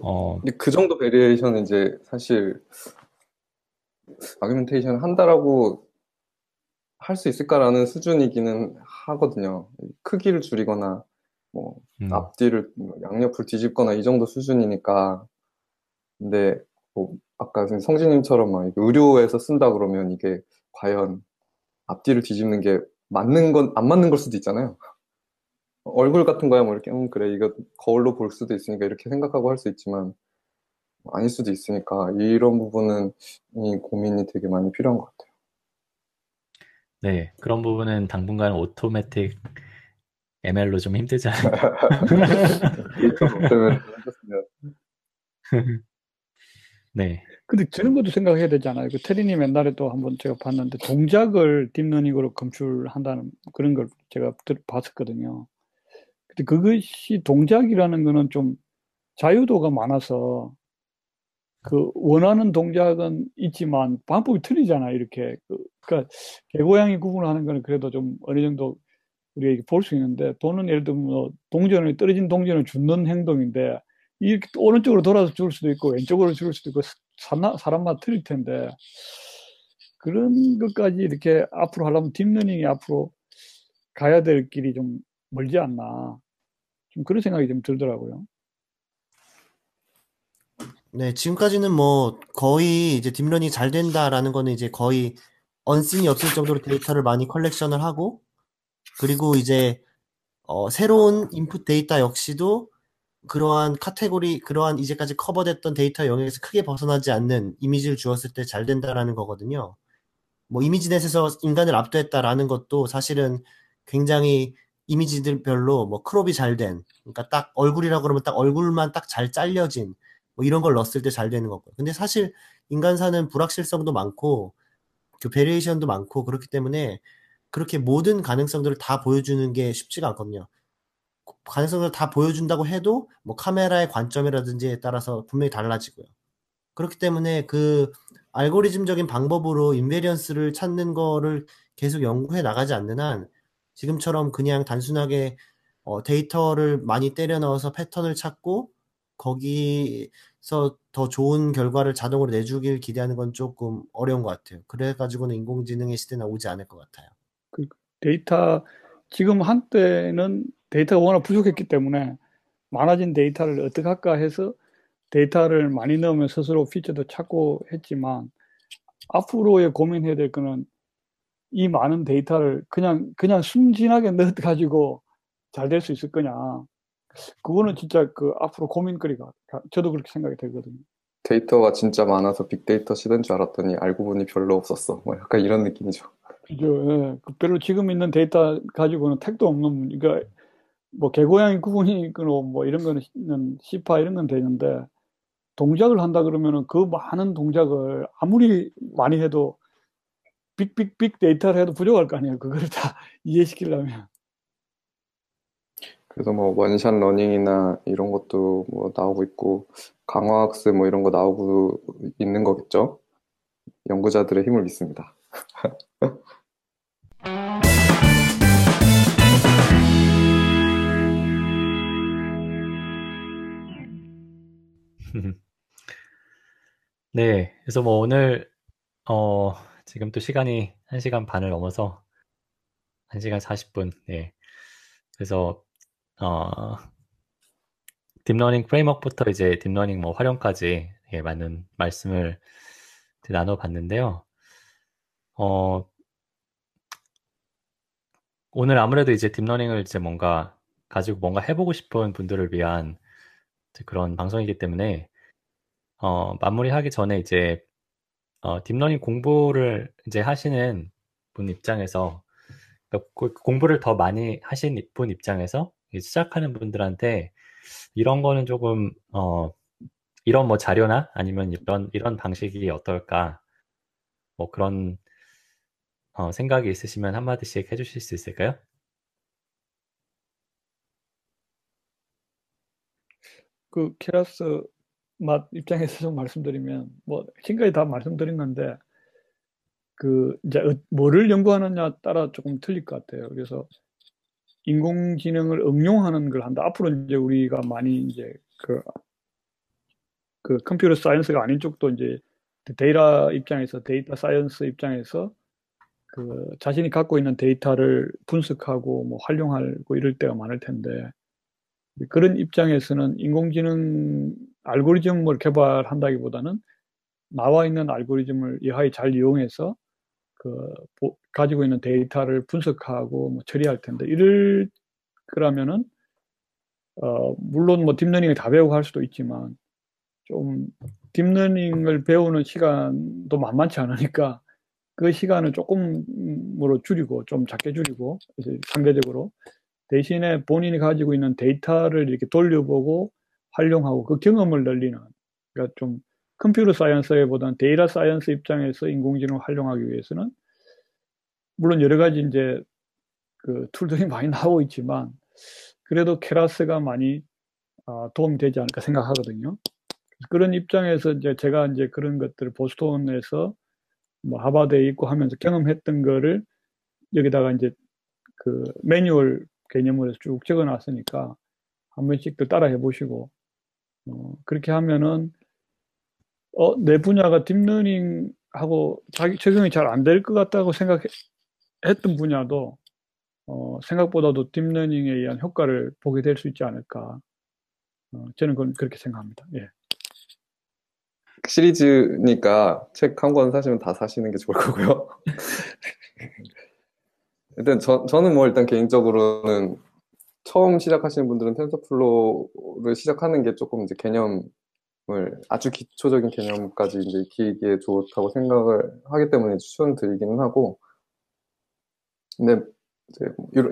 B: 어. 근데 그 정도 variation은 이제 사실 augmentation 한다라고 할 수 있을까라는 수준이기는 하거든요. 크기를 줄이거나 뭐 음. 앞뒤를 뭐 양옆을 뒤집거나 이 정도 수준이니까. 근데 뭐 아까 성진님처럼 막 의료에서 쓴다 그러면 이게 과연 앞뒤를 뒤집는 게 맞는 건 안 맞는 걸 수도 있잖아요. 얼굴 같은 거야 뭐 이렇게 음 그래 이거 거울로 볼 수도 있으니까 이렇게 생각하고 할 수 있지만 아닐 수도 있으니까 이런 부분은 이 고민이 되게 많이 필요한 것 같아요.
A: 네, 그런 부분은 당분간 automatic ML로 좀 힘들지 않을까. [LAUGHS] 네.
D: 근데 저런 것도 생각해야 되잖아요. 그 테리님 옛날에 또 한번 제가 봤는데 동작을 딥러닝으로 검출한다는 그런 걸 제가 봤었거든요. 근데 그것이 동작이라는 거는 좀 자유도가 많아서 그 원하는 동작은 있지만 방법이 틀리잖아요. 이렇게 그, 그러니까 개고양이 구분하는 거는 그래도 좀 어느 정도 우리가 볼 수 있는데 돈은 예를 들면 뭐 동전을 떨어진 동전을 줍는 행동인데 이렇게 오른쪽으로 돌아서 줄 수도 있고 왼쪽으로 줄 수도 있고 사람, 사람마다 틀릴 텐데 그런 것까지 이렇게 앞으로 하려면 딥러닝이 앞으로 가야 될 길이 좀 멀지 않나 좀 그런 생각이 좀 들더라고요.
C: 네, 지금까지는 뭐 거의 이제 딥러닝이 잘 된다라는 거는 이제 거의 unseen이 없을 정도로 데이터를 많이 컬렉션을 하고 그리고 이제 어, 새로운 인풋 데이터 역시도 그러한 카테고리 그러한 이제까지 커버됐던 데이터 영역에서 크게 벗어나지 않는 이미지를 주었을 때 잘 된다라는 거거든요. 뭐 ImageNet에서 인간을 압도했다라는 것도 사실은 굉장히 이미지들별로 뭐 crop이 잘 된, 그러니까 딱 얼굴이라고 그러면 딱 얼굴만 딱 잘 잘려진 뭐 이런 걸 넣었을 때 잘 되는 거고. 근데 사실 인간사는 불확실성도 많고 그 variation도 많고 그렇기 때문에 그렇게 모든 가능성들을 다 보여주는 게 쉽지가 않거든요. 가능성을 다 보여준다고 해도 뭐 카메라의 관점이라든지에 따라서 분명히 달라지고요. 그렇기 때문에 그 알고리즘적인 방법으로 invariance를 찾는 거를 계속 연구해 나가지 않는 한 지금처럼 그냥 단순하게 어, 데이터를 많이 때려 넣어서 패턴을 찾고 거기서 더 좋은 결과를 자동으로 내주길 기대하는 건 조금 어려운 것 같아요. 그래가지고는 인공지능의 시대는 오지 않을 것 같아요.
D: 그 데이터 지금 한때는 데이터가 워낙 부족했기 때문에 많아진 데이터를 어떻게 할까 해서 데이터를 많이 넣으면 스스로 피처도 찾고 했지만 앞으로의 고민해야 될 거는 이 많은 데이터를 그냥 그냥 순진하게 [LAUGHS] 넣어 가지고 잘 될 수 있을 거냐. 그거는 진짜 그 앞으로 고민거리가 저도 그렇게 생각이 되거든요.
B: 데이터가 진짜 많아서 빅데이터 시대인 줄 알았더니 알고 보니 별로 없었어. 뭐 약간 이런 느낌이죠.
D: 그죠. 예. 그 별로 지금 있는 데이터 가지고는 택도 없는 그러니까 뭐 개고양이 구분이고 뭐 이런 거는 시파 이런 건 되는데 동작을 한다 그러면은 그 많은 동작을 아무리 많이 해도 빅빅빅 데이터를 해도 부족할 거 아니에요. 그걸 다 [LAUGHS] 이해시키려면.
B: 그래서 뭐 one-shot learning이나 이런 것도 뭐 나오고 있고 강화 학습 뭐 이런 거 나오고 있는 거겠죠. 연구자들의 힘을 믿습니다. [LAUGHS]
A: 네, 그래서 뭐 오늘 어 지금 또 시간이 1시간 반을 넘어서 1시간 40분. 네. 그래서 어 딥러닝 프레임워크부터 이제 딥러닝 뭐 활용까지 예, 많은 말씀을 나눠 봤는데요. 어 오늘 아무래도 이제 딥러닝을 이제 뭔가 가지고 뭔가 해보고 싶은 분들을 위한 그런 방송이기 때문에 어, 마무리하기 전에 이제 어, 딥러닝 공부를 이제 하시는 분 입장에서 그러니까 공부를 더 많이 하신 분 입장에서 시작하는 분들한테 이런 거는 조금 어, 이런 뭐 자료나 아니면 이런 이런 방식이 어떨까 뭐 그런 어, 생각이 있으시면 한마디씩 해주실 수 있을까요?
D: 그 Keras 맛 입장에서 좀 말씀드리면 뭐 지금까지 다 말씀드린 건데 그 이제 어, 뭐를 연구하느냐 따라 조금 틀릴 것 같아요. 그래서 인공지능을 응용하는 걸 한다. 앞으로 이제 우리가 많이 이제 그, 그 computer science가 아닌 쪽도 이제 데이터 입장에서 data science 입장에서 그 자신이 갖고 있는 데이터를 분석하고 뭐 활용하고 이럴 때가 많을 텐데 그런 입장에서는 인공지능 알고리즘을 개발한다기보다는 나와 있는 알고리즘을 여하에 잘 이용해서 그 보, 가지고 있는 데이터를 분석하고 뭐 처리할 텐데 이럴 그러면은 어 물론 뭐 딥러닝을 다 배우고 할 수도 있지만 좀 딥러닝을 배우는 시간도 만만치 않으니까 그 시간을 조금으로 줄이고 좀 작게 줄이고 상대적으로 대신에 본인이 가지고 있는 데이터를 이렇게 돌려보고 활용하고 그 경험을 늘리는 그러니까 좀 computer science보다는 data science 입장에서 인공지능을 활용하기 위해서는 물론 여러 가지 이제 그 tool들이 [LAUGHS] 많이 나오고 있지만 그래도 Keras가 많이 어, 도움이 되지 않을까 생각하거든요. 그런 입장에서 이제 제가 이제 그런 것들을 보스턴에서 뭐 하버드에 있고 하면서 경험했던 거를 여기다가 이제 그 매뉴얼 개념으로 쭉 적어 놨으니까 한 번씩들 따라 해보시고 어, 그렇게 하면은 어, 내 분야가 딥러닝하고 자기 적용이 잘 안 될 것 같다고 생각했던 분야도 어, 생각보다도 딥러닝에 의한 효과를 보게 될 수 있지 않을까. 어, 저는 그건 그렇게 생각합니다. 예.
B: 시리즈니까 책 한 권 사시면 다 사시는 게 좋을 거고요. [LAUGHS] 일단 저, 저는 뭐 일단 개인적으로는 처음 시작하시는 분들은 TensorFlow를 시작하는 게 조금 이제 개념을 아주 기초적인 개념까지 이제 익히기에 좋다고 생각을 하기 때문에 추천드리기는 하고 근데 이제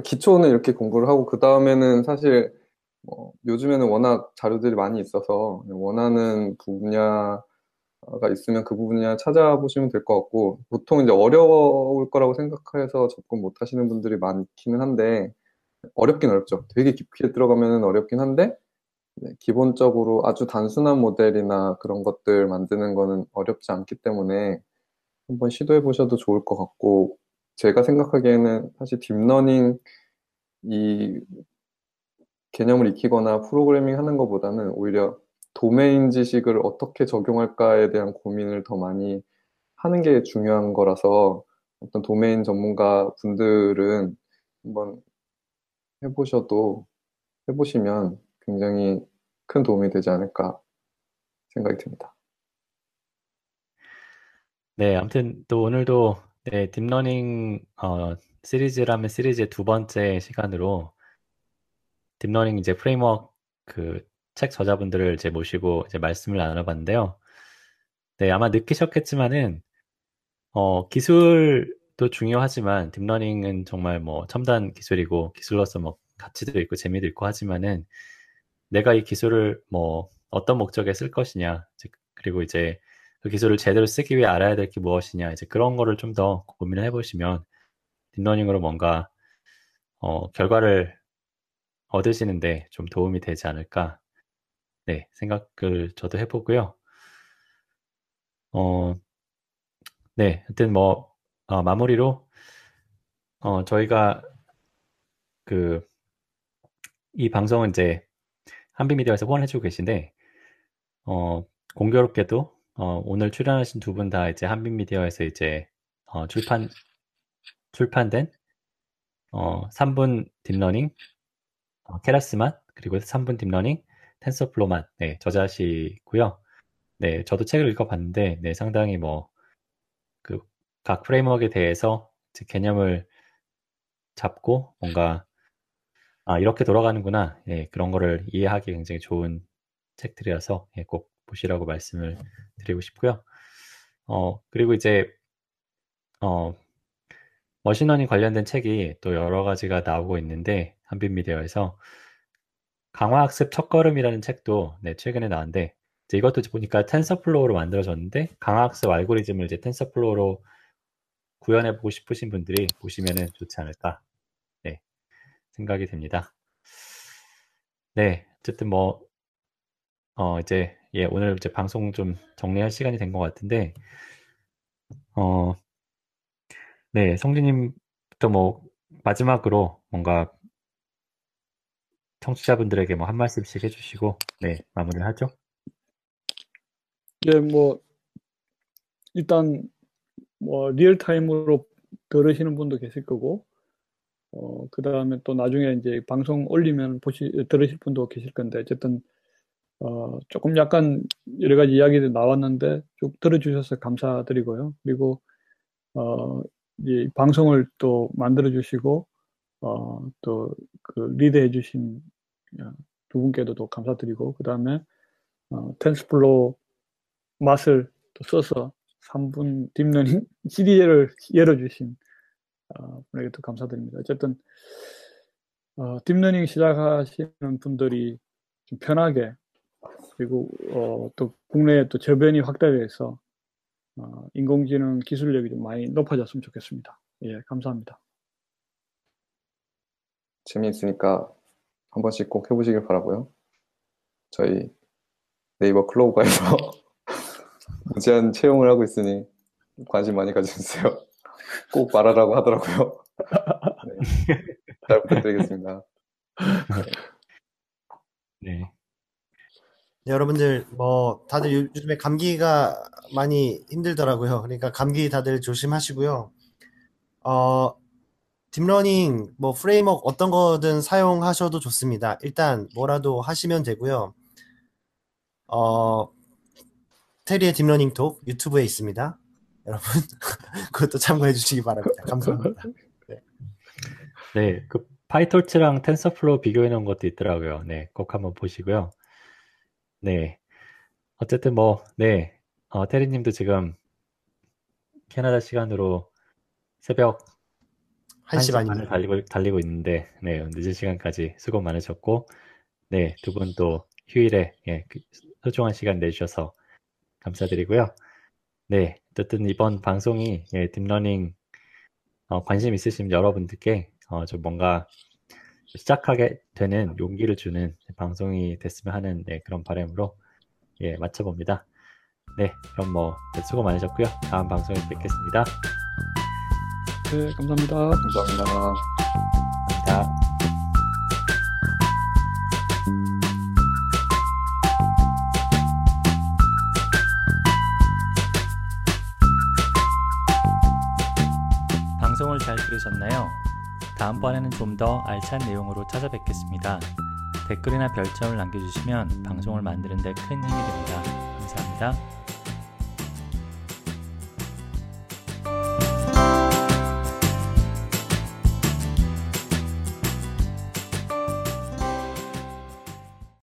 B: 기초는 이렇게 공부를 하고 그 다음에는 사실 뭐 요즘에는 워낙 자료들이 많이 있어서 원하는 분야 가 있으면 그 부분이나 찾아보시면 될 것 같고 보통 이제 어려울 거라고 생각해서 접근 못 하시는 분들이 많기는 한데 어렵긴 어렵죠. 되게 깊게 들어가면 어렵긴 한데 네, 기본적으로 아주 단순한 모델이나 그런 것들 만드는 거는 어렵지 않기 때문에 한번 시도해 보셔도 좋을 것 같고, 제가 생각하기에는 사실 딥러닝 이 개념을 익히거나 프로그래밍 하는 것보다는 오히려 도메인 지식을 어떻게 적용할까에 대한 고민을 더 많이 하는 게 중요한 거라서 어떤 도메인 전문가 분들은 한번 해보셔도 해보시면 굉장히 큰 도움이 되지 않을까 생각이 듭니다.
A: 네, 아무튼 또 오늘도 네, 딥러닝 어, 시리즈라면 시리즈의 두 번째 시간으로 딥러닝 이제 framework 그 책 저자분들을 이제 모시고 이제 말씀을 나눠봤는데요. 네, 아마 느끼셨겠지만은 어, 기술도 중요하지만 딥러닝은 정말 뭐 첨단 기술이고 기술로서 뭐 가치도 있고 재미도 있고 하지만은 내가 이 기술을 뭐 어떤 목적에 쓸 것이냐 그리고 이제 그 기술을 제대로 쓰기 위해 알아야 될 게 무엇이냐 이제 그런 거를 좀 더 고민을 해보시면 딥러닝으로 뭔가 어, 결과를 얻으시는데 좀 도움이 되지 않을까 네, 생각을 저도 해보고요. 어, 네, 하여튼 뭐, 어, 마무리로, 어, 저희가 그, 이 방송은 이제 한빛미디어에서 후원해주고 계신데, 어, 공교롭게도, 어, 오늘 출연하신 두 분 다 이제 한빛미디어에서 이제, 어, 출판, 출판된, 어, 3분 딥러닝, 어, Keras맛, 그리고 3분 딥러닝, TensorFlow맛 네, 저자시고요. 네, 저도 책을 읽어봤는데 네, 상당히 뭐 그 각 framework에 대해서 개념을 잡고 뭔가 아 이렇게 돌아가는구나 예, 그런 거를 이해하기 굉장히 좋은 책들이라서 예, 꼭 보시라고 말씀을 드리고 싶고요. 어 그리고 이제 어 머신러닝 관련된 책이 또 여러 가지가 나오고 있는데 한빛미디어에서 강화학습 첫걸음이라는 책도 네, 최근에 나왔는데 이것도 보니까 TensorFlow로 만들어졌는데 강화학습 알고리즘을 이제 TensorFlow로 구현해 보고 싶으신 분들이 보시면 좋지 않을까 네, 생각이 됩니다. 네, 어쨌든 뭐 어, 이제 예, 오늘 이제 방송 좀 정리할 시간이 된 것 같은데 어, 네, 성진님부터 뭐 마지막으로 뭔가 청취자분들에게 뭐 한 말씀씩 해주시고 네 마무리를 하죠.
D: 네, 뭐 일단 뭐 real time으로 들으시는 분도 계실 거고 어, 그 다음에 또 나중에 이제 방송 올리면 보시, 들으실 분도 계실 건데, 어쨌든, 어, 조금 약간 여러 가지 이야기들 나왔는데, 쭉 들어주셔서 감사드리고요. 그리고, 어, 이 방송을 또 만들어주시고, 어, 또, 그, 리드해 주신 어, 두 분께도 또 감사드리고, 그 다음에, 어, TensorFlow 맛을 또 써서 3분 딥러닝 [LAUGHS] CD를 열어주신, 어, 분에게도 감사드립니다. 어쨌든, 어, 딥러닝 시작하시는 분들이 좀 편하게, 그리고, 어, 또 국내에 또 저변이 확대돼서, 어, 인공지능 기술력이 좀 많이 높아졌으면 좋겠습니다. 예, 감사합니다.
B: 재미있으니까 한 번씩 꼭 해보시길 바라고요. 저희 네이버 클로우바에서 [LAUGHS] 무제한 채용을 하고 있으니 관심 많이 가져주세요. [LAUGHS] 꼭 말하라고 하더라고요. [LAUGHS] 네. 잘 부탁드리겠습니다.
A: 네.
C: 네, 여러분들 뭐 다들 요즘에 감기가 많이 힘들더라고요. 그러니까 감기 다들 조심하시고요. 어 딥러닝 뭐 framework 어떤 거든 사용하셔도 좋습니다. 일단 뭐라도 하시면 되고요. 어 테리의 딥러닝 톡 유튜브에 있습니다. [LAUGHS] 여러분 그것도 참고해 주시기 바랍니다. 감사합니다. 네,
A: 네, 그 PyTorch랑 TensorFlow 비교해 놓은 것도 있더라고요. 네, 꼭 한번 보시고요. 네, 어쨌든 뭐, 네, 어, 테리님도 지금 캐나다 시간으로 새벽
C: 1시 반에
A: 달리고, 달리고 있는데, 네, 늦은 시간까지 수고 많으셨고, 네, 두 분 또 휴일에, 예, 그 소중한 시간 내주셔서 감사드리고요. 네, 어쨌든 이번 방송이, 예, 딥러닝, 어, 관심 있으신 여러분들께, 어, 좀 뭔가, 시작하게 되는 용기를 주는 방송이 됐으면 하는 네, 그런 바람으로 예, 마쳐봅니다. 네, 그럼 뭐 네, 수고 많으셨고요. 다음 방송에 뵙겠습니다.
D: 네, 감사합니다.
B: 감사합니다.
A: 감사합니다. 방송을 잘 들으셨나요? 다음번에는 좀 더 알찬 내용으로 찾아뵙겠습니다. 댓글이나 별점을 남겨주시면 방송을 만드는 데 큰 힘이 됩니다. 감사합니다.